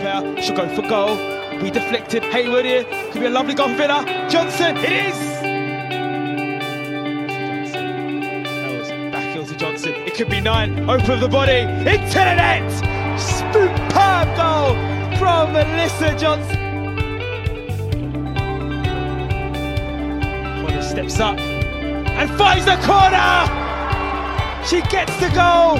Player should go for goal. We deflected. Hayward here. Could be a lovely goal for Villa. Johnson. It is. Back heel to Johnson. It could be nine. Open of the body. Into the net. Superb goal from Melissa Johnson. Connor steps up and finds the corner. She gets the goal.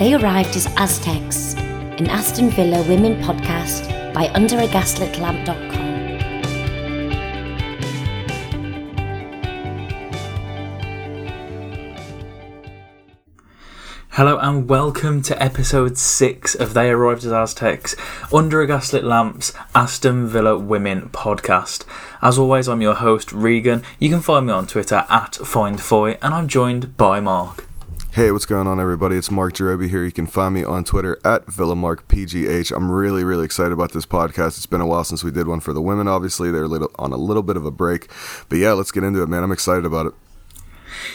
They arrived as Aztecs, an Aston Villa women podcast by underagaslitlamp.com. Hello and welcome to episode 6 of They Arrived as Aztecs, Under a Gaslit Lamps Aston Villa Women podcast. As always, I'm your host, Regan. You can find me on Twitter at FindFoy, and I'm joined by Mark. Hey, what's going on, everybody? It's Mark Jerobi here. You can find me on Twitter at VillaMarkPGH. I'm really, really excited about this podcast. It's been a while since we did one for the women, obviously. They're on a little bit of a break. But yeah, let's get into it, man. I'm excited about it.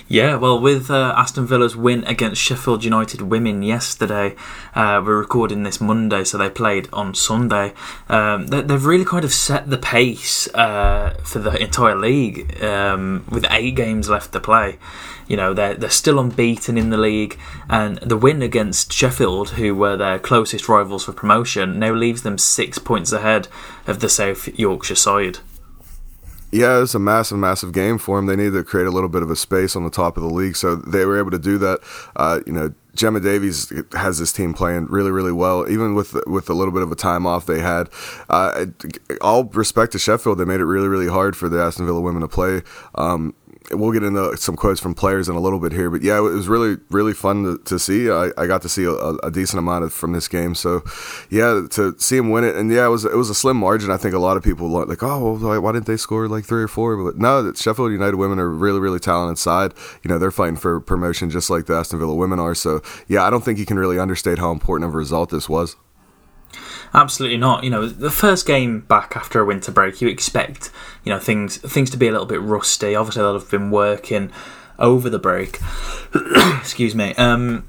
Yeah, well, with uh, Aston Villa's win against Sheffield United women yesterday, uh, we're recording this Monday, so they played on Sunday. Um, they, have really kind of set the pace uh, for the entire league um, with eight games left to play. You know, they're, they're still unbeaten in the league, and the win against Sheffield, who were their closest rivals for promotion, now leaves them six points ahead of the South Yorkshire side. Yeah, it's a massive, massive game for them. They needed to create a little bit of a space on the top of the league, so they were able to do that. Uh, you know, Gemma Davies has this team playing really, really well, even with with a little bit of a time off they had. Uh, all respect to Sheffield, they made it really, really hard for the Aston Villa women to play. Um, we'll get into some quotes from players in a little bit here, but yeah, it was really really fun to, to see. I, I, got to see a, a, decent amount of from this game, so yeah, to see him win it, and yeah, it was it was a slim margin. I think a lot of people like, oh, well, why didn't they score like three or four? But no, Sheffield United women are really really talented side. You know, they're fighting for promotion just like the Aston Villa women are. So yeah, I don't think you can really understate how important of a result this was. Absolutely not. You know, the first game back after a winter break, you expect you know things things to be a little bit rusty. Obviously, they'll have been working over the break. Excuse me. Um,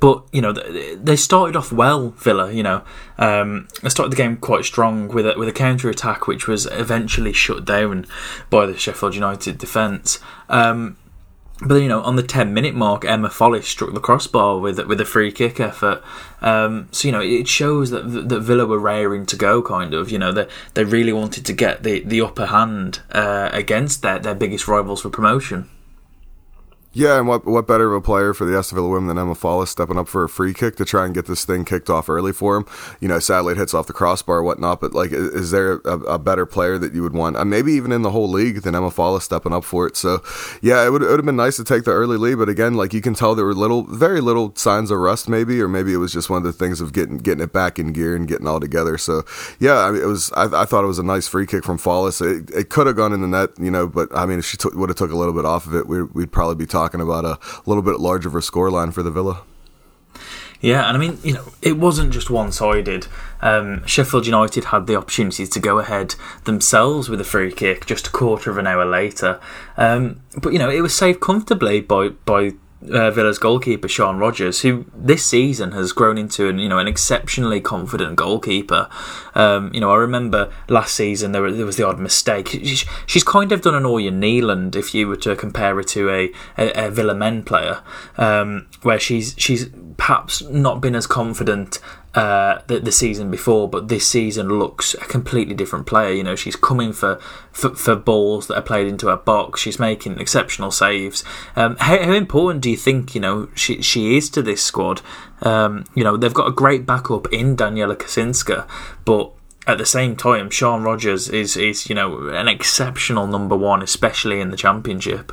but you know they started off well, Villa. You know, um, they started the game quite strong with a, with a counter attack, which was eventually shut down by the Sheffield United defence. Um, but you know, on the ten minute mark, Emma Follis struck the crossbar with with a free kick effort. Um, so you know, it shows that that Villa were raring to go. Kind of, you know, they they really wanted to get the the upper hand uh, against their their biggest rivals for promotion. Yeah, and what what better of a player for the Aston Villa women than Emma Follis stepping up for a free kick to try and get this thing kicked off early for him? You know, sadly it hits off the crossbar or whatnot, but like, is, there a, a, better player that you would want? Uh, maybe even in the whole league than Emma Follis stepping up for it. So, yeah, it would, it would have been nice to take the early lead, but again, like you can tell there were little, very little signs of rust, maybe, or maybe it was just one of the things of getting getting it back in gear and getting all together. So, yeah, I mean, it was. I, I thought it was a nice free kick from Follis. It, it could have gone in the net, you know, but I mean, if she t- would have took a little bit off of it, we, we'd probably be talking about a a little bit larger of a scoreline for the Villa. Yeah, and I mean, you know, it wasn't just one sided. Um, Sheffield United had the opportunity to go ahead themselves with a free kick just a quarter of an hour later. Um, but, you know, it was saved comfortably by, by uh, Villa's goalkeeper Sian Rogers, who this season has grown into an you know an exceptionally confident goalkeeper. Um, you know, I remember last season there, there was the odd mistake. she's kind of done an Ørjan Nyland if you were to compare her to a, a, a Villa men player, um, where she's she's perhaps not been as confident uh, the, the season before, but this season looks a completely different player. You know, she's coming for, for, for balls that are played into her box. She's making exceptional saves. Um, how, how, important do you think you know she she is to this squad? Um, you know, they've got a great backup in Daniela Kaczynska, but at the same time, Sian Rogers is is you know an exceptional number one, especially in the championship.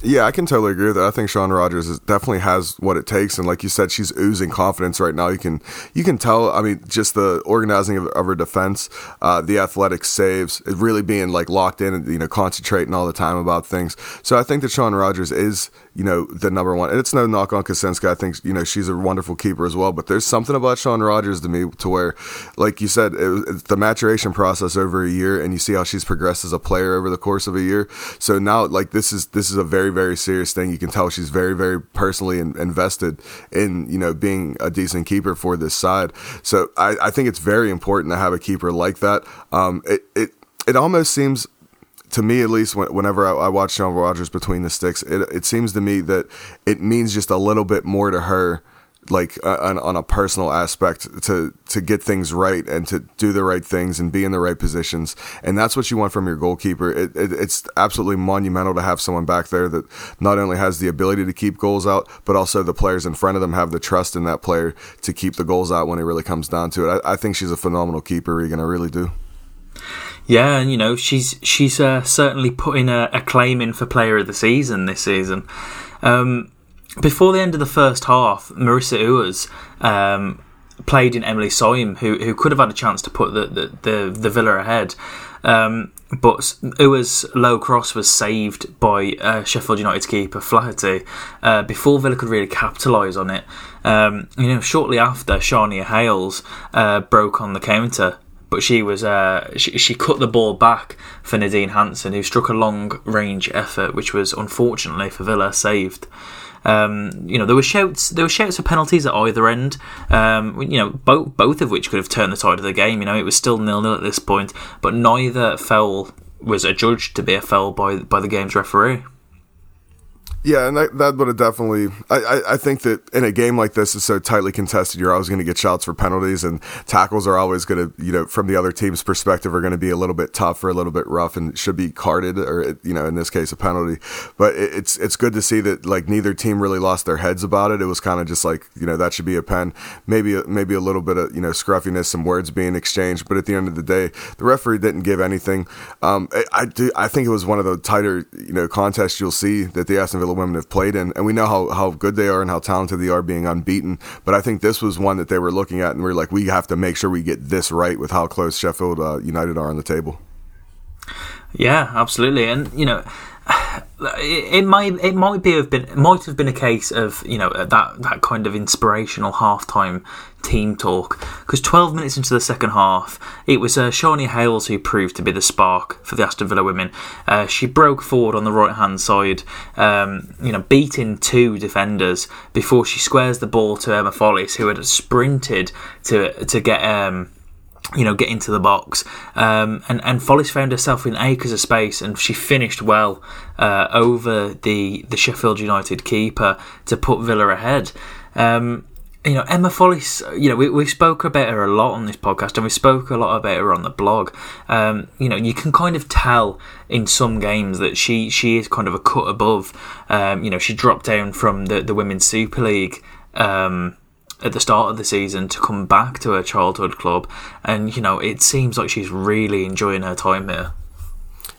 Yeah, I can totally agree with that. I think Sian Rogers is, definitely has what it takes, and like you said, she's oozing confidence right now. You can you can tell. I mean, just the organizing of, of her defense, uh, the athletic saves, really being like locked in and you know concentrating all the time about things. So I think that Sian Rogers is you know, the number one. And it's no knock on Kasinska. I think, you know, she's a wonderful keeper as well. But there's something about Sian Rogers to me to where, like you said, it, the maturation process over a year, and you see how she's progressed as a player over the course of a year. So now, like this is this is a very very serious thing. You can tell she's very very personally in, invested in you know being a decent keeper for this side. So I, I think it's very important to have a keeper like that. Um, it it it almost seems to me at least whenever I, I watch Sian Rogers between the sticks it, it seems to me that it means just a little bit more to her like uh, on, on, a personal aspect to to get things right and to do the right things and be in the right positions. And that's what you want from your goalkeeper. It, it, it's absolutely monumental to have someone back there that not only has the ability to keep goals out but also the players in front of them have the trust in that player to keep the goals out when it really comes down to it. I, I think she's a phenomenal keeper Regan. I really do. Yeah, and you know she's she's uh, certainly putting a, a, claim in for Player of the Season this season. Um, before the end of the first half, Marisa Ewers um, played in Emily Syme, who who could have had a chance to put the the, the, the Villa ahead. Um, but Ewers' low cross was saved by uh, Sheffield United keeper Flaherty uh, before Villa could really capitalise on it. Um, you know, shortly after, Shania Hayles uh, broke on the counter but she was uh, she, she cut the ball back for Nadine Hanssen, who struck a long range effort, which was unfortunately for Villa saved. Um, you know, there were shouts. There were shouts for penalties at either end. Um, you know, both both of which could have turned the tide of the game. You know, it was still nil nil at this point, but neither foul was adjudged to be a foul by by the game's referee. Yeah, and that, that would have definitely. I, I, I, think that in a game like this is so tightly contested, you're always going to get shots for penalties, and tackles are always going to, you know, from the other team's perspective, are going to be a little bit tough or a little bit rough, and should be carded or, you know, in this case, a penalty. But it, it's it's good to see that like neither team really lost their heads about it. It was kind of just like you know that should be a pen, maybe maybe a little bit of you know scruffiness, some words being exchanged, but at the end of the day, the referee didn't give anything. Um, I, I do I think it was one of the tighter you know contests you'll see that the Aston Villa women have played in, and we know how, how good they are and how talented they are being unbeaten. But I think this was one that they were looking at, and we are like, we have to make sure we get this right with how close Sheffield uh, United are on the table. Yeah, absolutely, and you know, it, might it might be have been it might have been a case of you know that that kind of inspirational halftime team talk because 12 minutes into the second half it was uh, Hayles who proved to be the spark for the Aston Villa women uh, she broke forward on the right hand side um, you know beating two defenders before she squares the ball to Emma Follis who had sprinted to to get um, you know, get into the box. Um, and, and Follis found herself in acres of space and she finished well uh, over the, the Sheffield United keeper to put Villa ahead. Um, you know, Emma Follis, you know, we, we spoke about her a lot on this podcast and we spoke a lot about her on the blog. Um, you know, you can kind of tell in some games that she, she is kind of a cut above. Um, you know, she dropped down from the, the Women's Super League. Um, at the start of the season to come back to her childhood club, and you know it seems like she's really enjoying her time here.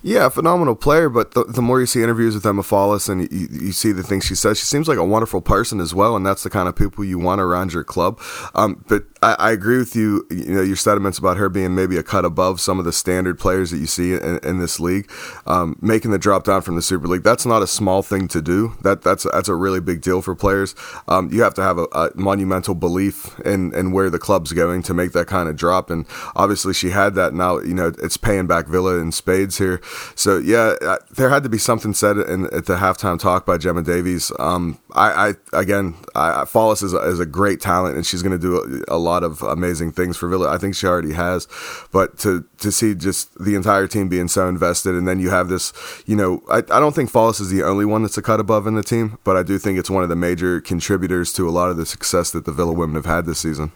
Yeah, phenomenal player. But the, the more you see interviews with Emma Follis and you, you, see the things she says, she seems like a wonderful person as well. And that's the kind of people you want around your club. Um, but I, I, agree with you. You know, your sentiments about her being maybe a cut above some of the standard players that you see in, in this league, um, making the drop down from the Super League. That's not a small thing to do. That that's that's a really big deal for players. Um, you have to have a, a, monumental belief in in where the club's going to make that kind of drop. And obviously, she had that. Now, you know, it's paying back Villa in spades here. So yeah, there had to be something said in, at the halftime talk by Gemma Davies. Um, I, I, again, I, Follis is a, is a great talent, and she's going to do a, a, lot of amazing things for Villa. I think she already has, but to to see just the entire team being so invested, and then you have this, you know, I, I don't think Follis is the only one that's a cut above in the team, but I do think it's one of the major contributors to a lot of the success that the Villa women have had this season.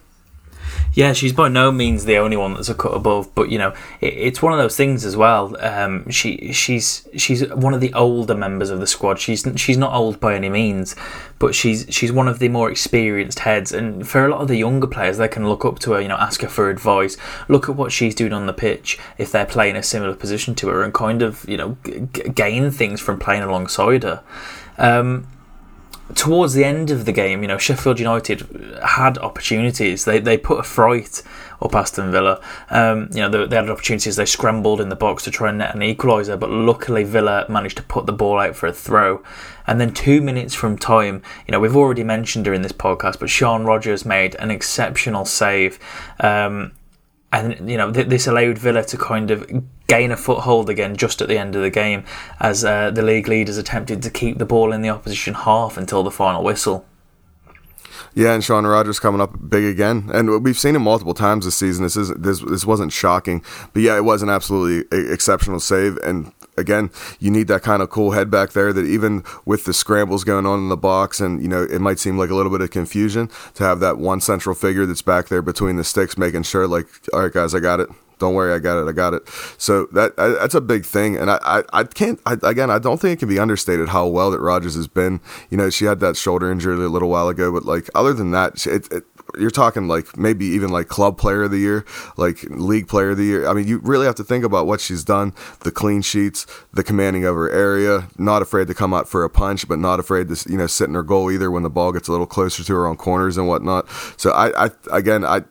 Yeah, she's by no means the only one that's a cut above, but you know, it, it's one of those things as well. Um, she she's she's one of the older members of the squad. She's she's not old by any means, but she's she's one of the more experienced heads. And for a lot of the younger players, they can look up to her, you know, ask her for advice, look at what she's doing on the pitch if they're playing a similar position to her, and kind of you know g- gain things from playing alongside her. Um, towards the end of the game, you know, Sheffield United had opportunities. They they put a fright up Aston Villa. Um, you know, they, they, had opportunities. They scrambled in the box to try and net an equaliser, but luckily Villa managed to put the ball out for a throw. And then two minutes from time, you know, we've already mentioned her in this podcast, but Sian Rogers made an exceptional save. Um, and you know th- this allowed Villa to kind of gain a foothold again just at the end of the game as uh, the league leaders attempted to keep the ball in the opposition half until the final whistle. Yeah, and Sian Rogers coming up big again, and we've seen him multiple times this season. This isn't this this wasn't shocking, but yeah, it was an absolutely exceptional save. And again, you need that kind of cool head back there that even with the scrambles going on in the box, and you know it might seem like a little bit of confusion to have that one central figure that's back there between the sticks, making sure like, all right, guys, I got it. Don't worry, I got it. I got it. So that that's a big thing, and I I, I can't I, again. I don't think it can be understated how well that Rogers has been. You know, she had that shoulder injury a little while ago, but like other than that, it, it you're talking like maybe even like club player of the year, like league player of the year. I mean, you really have to think about what she's done, the clean sheets, the commanding of her area, not afraid to come out for a punch, but not afraid to you know sit in her goal either when the ball gets a little closer to her on corners and whatnot. So I, I again, I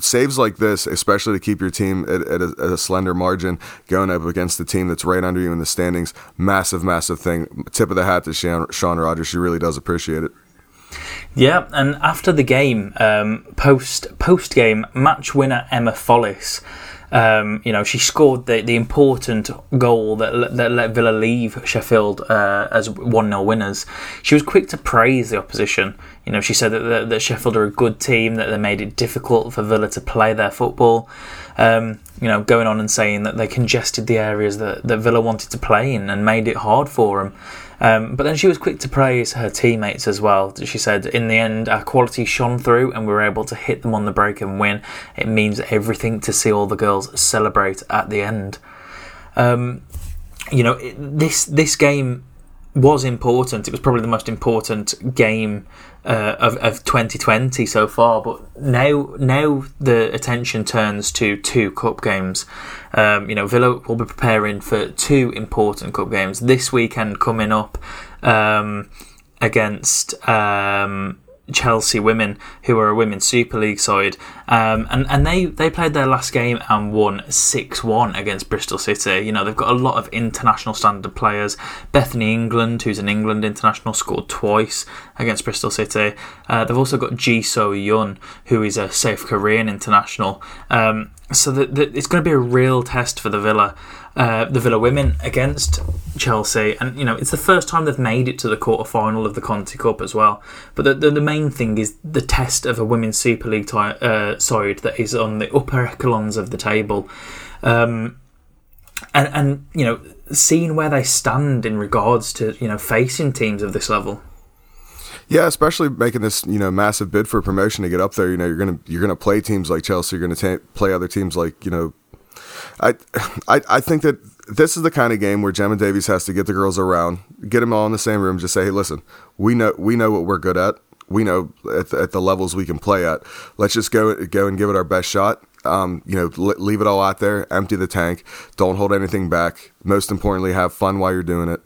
saves like this, especially to keep your team at, at, a, at a slender margin going up against the team that's right under you in the standings, massive, massive thing. Tip of the hat to Sean, Sian Rogers. She really does appreciate it. Yeah, and after the game, um, post post game match winner Emma Follis. Um, you know, she scored the, the important goal that, that let Villa leave Sheffield uh, as 1 0 winners. She was quick to praise the opposition. You know, she said that, that, that, Sheffield are a good team, that they made it difficult for Villa to play their football. Um, you know, going on and saying that they congested the areas that, that Villa wanted to play in and made it hard for them. Um, but then she was quick to praise her teammates as well. She said, In the end, our quality shone through and we were able to hit them on the break and win. It means everything to see all the girls celebrate at the end. Um, you know, this this game was important. It was probably the most important game uh, of, of 2020 so far. But now, now the attention turns to two cup games. Um, you know, Villa will be preparing for two important cup games this weekend coming up um, against. Um, Chelsea women, who are a women's Super League side, um, and and they they played their last game and won six one against Bristol City. You know they've got a lot of international standard players. Bethany England, who's an England international, scored twice against Bristol City. Uh, they've also got Ji So Yun, who is a South Korean international. Um, so the, it's going to be a real test for the Villa uh, the Villa women against Chelsea, and you know it's the first time they've made it to the quarter final of the Conti Cup as well. But the, the, the main thing is the test of a women's Super League ty- uh, side that is on the upper echelons of the table, um, and and you know seeing where they stand in regards to you know facing teams of this level. Yeah, especially making this you know massive bid for promotion to get up there. You know, you're gonna you're gonna play teams like Chelsea. You're gonna play other teams like you know I, I, I think that this is the kind of game where Gemma Davies has to get the girls around, get them all in the same room, just say, hey, listen, we know we know what we're good at. We know at the, at the levels we can play at. Let's just go go and give it our best shot. Um, you know, leave it all out there, empty the tank, don't hold anything back. Most importantly, have fun while you're doing it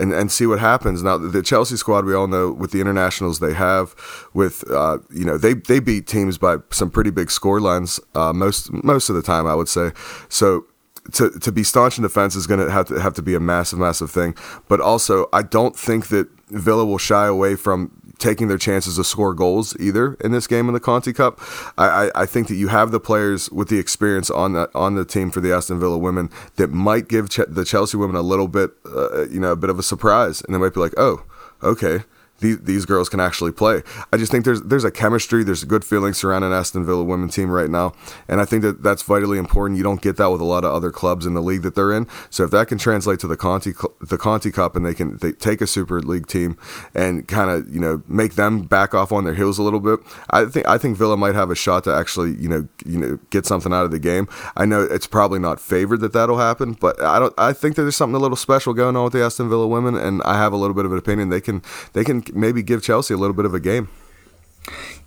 and and see what happens. Now the Chelsea squad, we all know with the internationals they have, with uh, you know they they beat teams by some pretty big score lines uh, most most of the time, I would say. So to to be staunch in defense is going to have to have to be a massive massive thing. But also, I don't think that Villa will shy away from taking their chances to score goals either in this game in the Conti Cup. I, I, I, think that you have the players with the experience on the on the team for the Aston Villa women that might give the Chelsea women a little bit, uh, you know, a bit of a surprise, and they might be like, oh, okay. These, these girls can actually play. I just think there's there's a chemistry, there's a good feeling surrounding Aston Villa women team right now, and I think that that's vitally important. You don't get that with a lot of other clubs in the league that they're in. So if that can translate to the Conti the Conti Cup and they can they take a Super League team and kind of you know make them back off on their heels a little bit, I think I think Villa might have a shot to actually you know you know get something out of the game. I know it's probably not favored that that'll happen, but I don't. I think that there's something a little special going on with the Aston Villa women, and I have a little bit of an opinion. They can they can maybe give Chelsea a little bit of a game.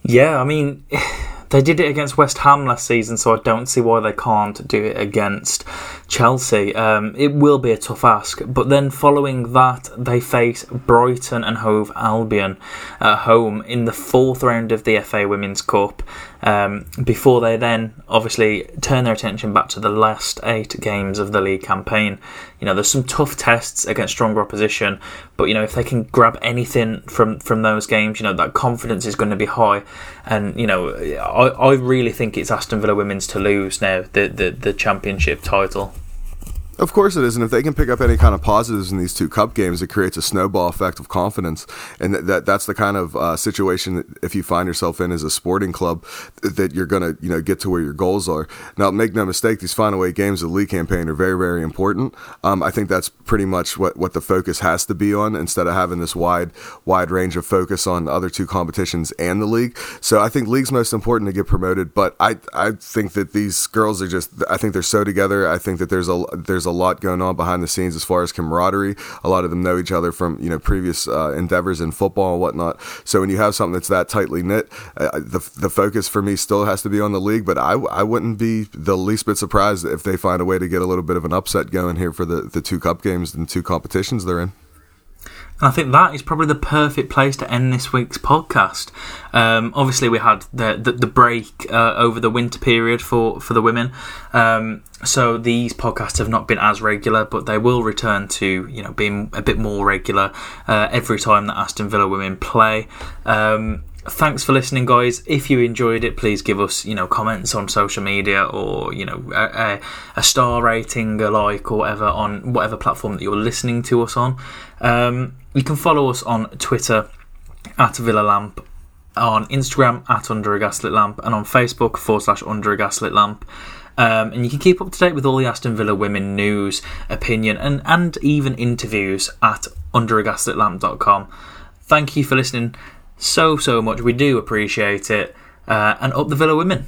Yeah, I mean, they did it against West Ham last season, so I don't see why they can't do it against Chelsea. Um, it will be a tough ask, but then following that, they face Brighton and Hove Albion at home in the fourth round of the FA Women's Cup. Um, before they then obviously turn their attention back to the last eight games of the league campaign. You know, there's some tough tests against stronger opposition, but you know if they can grab anything from from those games, you know that confidence is going to be high. And you know, I, I really think it's Aston Villa Women's to lose now the the, the championship title. Of course it is, and if they can pick up any kind of positives in these two cup games, it creates a snowball effect of confidence, and that, that that's the kind of uh, situation that if you find yourself in as a sporting club, that you're to you know get to where your goals are. Now, make no mistake, these final eight games of the league campaign are very very important. Um, I think that's pretty much what what the focus has to be on instead of having this wide wide range of focus on the other two competitions and the league. So I think league's most important to get promoted, but I I think that these girls are just I think they're so together. I think that there's a there's a lot going on behind the scenes as far as camaraderie. A lot of them know each other from you know previous uh, endeavors in football and whatnot. So when you have something that's that tightly knit, uh, the the focus for me still has to be on the league. But I I wouldn't be the least bit surprised if they find a way to get a little bit of an upset going here for the the two cup games and two competitions they're in. And I think that is probably the perfect place to end this week's podcast. Um, obviously, we had the the, the break uh, over the winter period for for the women, um, so these podcasts have not been as regular, but they will return to you know being a bit more regular uh, every time that Aston Villa women play. Um, thanks for listening guys if you enjoyed it please give us you know comments on social media or you know a, a, star rating a like or whatever on whatever platform that you're listening to us on um, you can follow us on twitter at villa lamp on instagram at under a gaslit lamp and on facebook forward slash under a gaslit lamp um, and you can keep up to date with all the Aston Villa women news, opinion, and, and even interviews at underagaslitlamp.com. Thank you for listening so, so much. We do appreciate it. Uh, and up the Villa women.